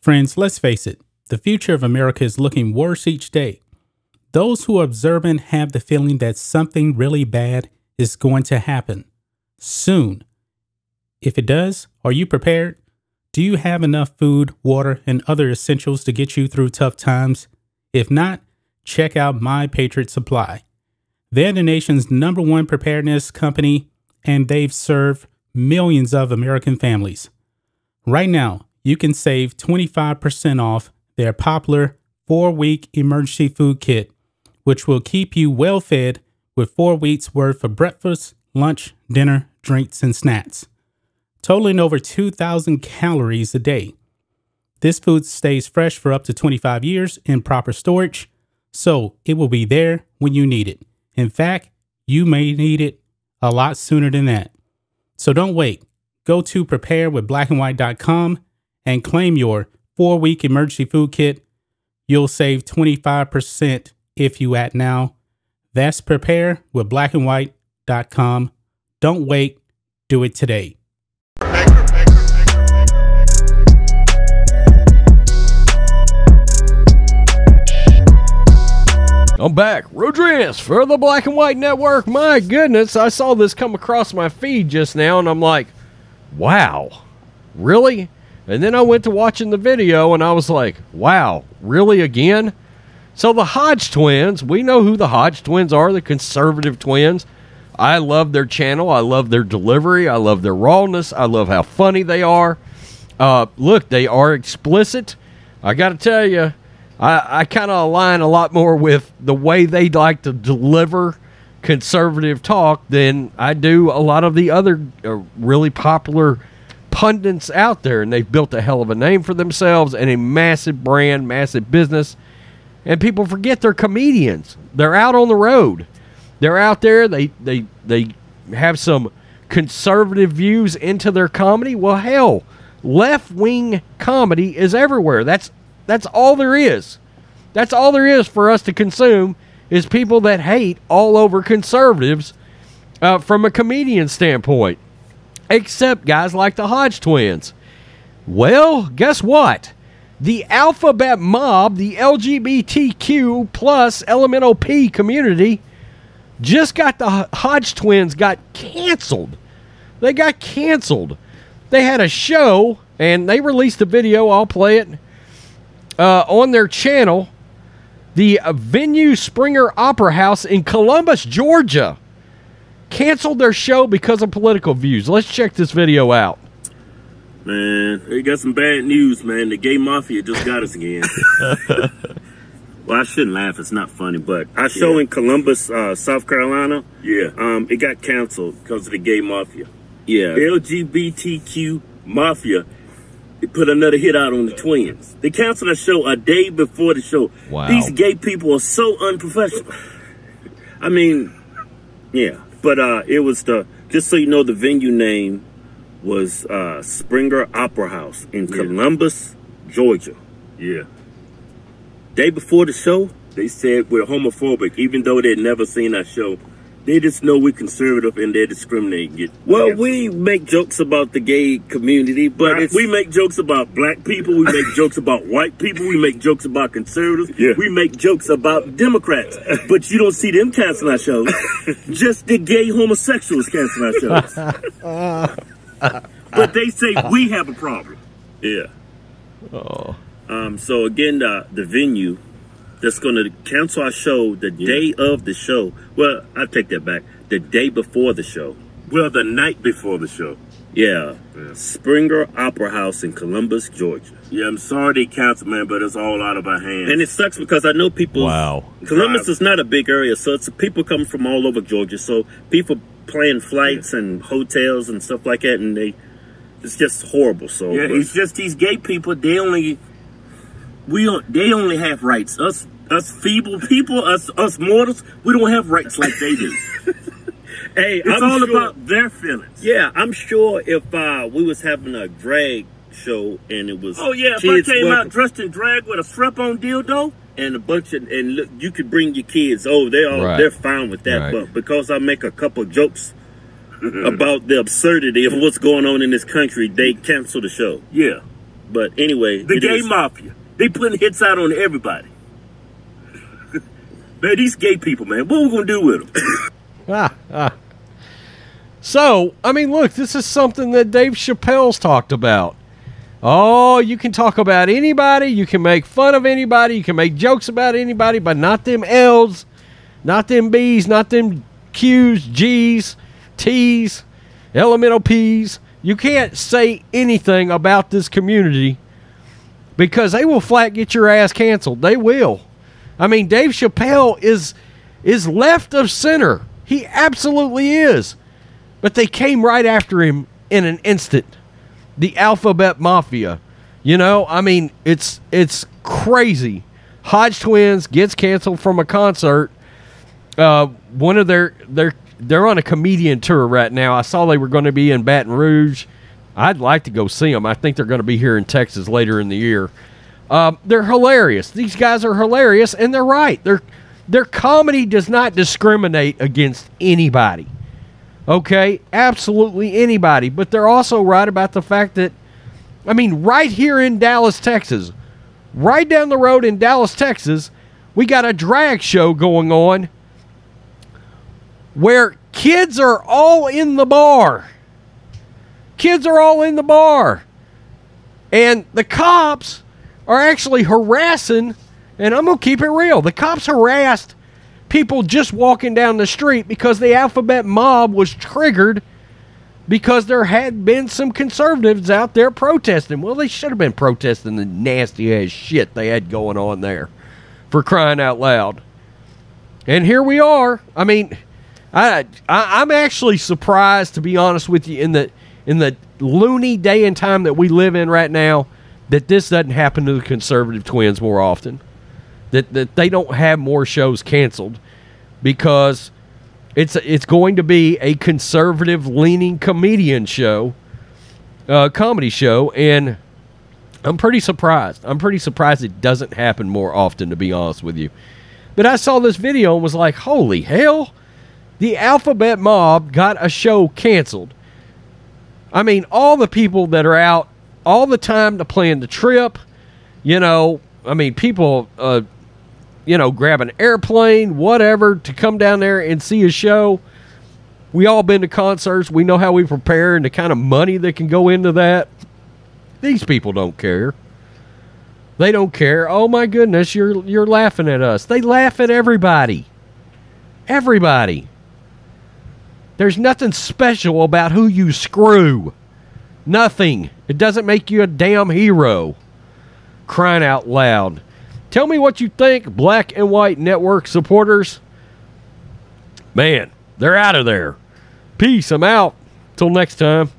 Friends, let's face it, the future of America is looking worse each day. Those who are observant have the feeling that something really bad is going to happen soon. If it does, are you prepared? Do you have enough food, water, and other essentials to get you through tough times? If not, check out My Patriot Supply. They're the nation's number one preparedness company, and they've served millions of American families. Right now, you can save 25% off their popular four week emergency food kit, which will keep you well fed with four weeks worth of breakfast, lunch, dinner, drinks, and snacks, totaling over 2,000 calories a day. This food stays fresh for up to 25 years in proper storage, so it will be there when you need it. In fact, you may need it a lot sooner than that. So don't wait. Go to preparewithblackandwhite.com and claim your four week emergency food kit. You'll save 25% if you act now. That's preparewithblackandwhite.com. Don't wait, do it today. I'm back. Rodriguez for the Black and White Network. My goodness, I saw this come across my feed just now and I'm like, wow, really? And then I went to watching the video and I was like, wow, really again? So the Hodge twins, we know who the Hodge twins are, the conservative twins. I love their channel. I love their delivery. I love their rawness. I love how funny they are. Uh, look, they are explicit. I got to tell you, I, I kind of align a lot more with the way they like to deliver conservative talk than I do a lot of the other uh, really popular pundits out there. And they've built a hell of a name for themselves and a massive brand, massive business. And people forget they're comedians. They're out on the road. They're out there. They they they have some conservative views into their comedy. Well, hell, left wing comedy is everywhere. That's that's all there is. That's all there is for us to consume is people that hate all over conservatives uh, from a comedian standpoint. Except guys like the Hodge twins. Well, guess what? The alphabet mob, the LGBTQ plus LMNOP community, just got the Hodge twins got canceled. They got canceled. They had a show and they released a video. I'll play it uh, on their channel the venue Springer Opera House in Columbus, Georgia, canceled their show because of political views. Let's check this video out. Man, we got some bad news, man. The gay mafia just got us again. well, I shouldn't laugh. It's not funny, but our show yeah. in Columbus, uh, South Carolina, yeah, um, it got canceled because of the gay mafia. Yeah, LGBTQ mafia they put another hit out on the twins. They canceled a show a day before the show. Wow. These gay people are so unprofessional. I mean, yeah. But uh, it was the, just so you know, the venue name was uh, Springer Opera House in yeah. Columbus, Georgia. Yeah. Day before the show, they said we're homophobic, even though they'd never seen our show. They just know we're conservative and they're discriminating. It. Well, we make jokes about the gay community, but we make jokes about black people. We make jokes about white people. We make jokes about conservatives. Yeah. We make jokes about Democrats. But you don't see them canceling our shows. Just the gay homosexuals canceling our shows. but they say we have a problem. Yeah. Oh. Um, so again, the, the venue that's going to cancel our show the yeah. day of the show. Well, I take that back. The day before the show. Well, the night before the show. Yeah. yeah. Springer Opera House in Columbus, Georgia. Yeah, I'm sorry they canceled, man, but it's all out of our hands. And it sucks because I know people. Wow. Columbus Drive. is not a big area, so it's people coming from all over Georgia. So people plan flights yeah. and hotels and stuff like that, and they. It's just horrible. So yeah, it's just these gay people. They only we don't they only have rights. Us us feeble people, us us mortals, we don't have rights like they do. hey, it's I'm all sure, about their feelings. Yeah, I'm sure if uh, we was having a drag show and it was oh yeah, if I came out dressed in drag with a strap on dildo and a bunch of and look, you could bring your kids. Oh, they all right. they're fine with that. Right. But because I make a couple jokes about the absurdity of what's going on in this country, they cancel the show. Yeah. But anyway, The gay is- mafia. They putting hits out on everybody. Man, these gay people, man. What we gonna do with them? Ah, ah. So, I mean, look, this is something that Dave Chappelle's talked about. Oh, you can talk about anybody, you can make fun of anybody, you can make jokes about anybody, but not them L's, not them B's, not them Q's, G's, T's, elemental P's. You can't say anything about this community because they will flat get your ass canceled. They will. I mean, Dave Chappelle is is left of center. He absolutely is. But they came right after him in an instant. The Alphabet Mafia. You know, I mean, it's it's crazy. Hodge Twins gets canceled from a concert. Uh, one of their their they're on a comedian tour right now. I saw they were going to be in Baton Rouge. I'd like to go see them. I think they're going to be here in Texas later in the year. Um, they're hilarious. These guys are hilarious, and they're right. Their their comedy does not discriminate against anybody. Okay, absolutely anybody. But they're also right about the fact that, I mean, right here in Dallas, Texas, right down the road in Dallas, Texas, we got a drag show going on where kids are all in the bar. Kids are all in the bar. And the cops are actually harassing, and I'm going to keep it real. The cops harassed people just walking down the street because the alphabet mob was triggered because there had been some conservatives out there protesting. Well, they should have been protesting the nasty ass shit they had going on there for crying out loud. And here we are. I mean, I, I I'm actually surprised to be honest with you in the in the loony day and time that we live in right now that this doesn't happen to the conservative twins more often. That that they don't have more shows canceled because it's it's going to be a conservative leaning comedian show, uh, comedy show, and I'm pretty surprised. I'm pretty surprised it doesn't happen more often, to be honest with you. But I saw this video and was like, holy hell, the Alphabet Mob got a show canceled. I mean, all the people that are out all the time to plan the trip, you know, I mean, people, uh, you know, grab an airplane, whatever, to come down there and see a show. We all been to concerts. We know how we prepare and the kind of money that can go into that. These people don't care. They don't care. Oh my goodness, you're you're laughing at us. They laugh at everybody. Everybody. There's nothing special about who you screw. Nothing. It doesn't make you a damn hero. Crying out loud. Tell me what you think, Black and White Network supporters. Man, they're out of there. Peace. I'm out. Till next time.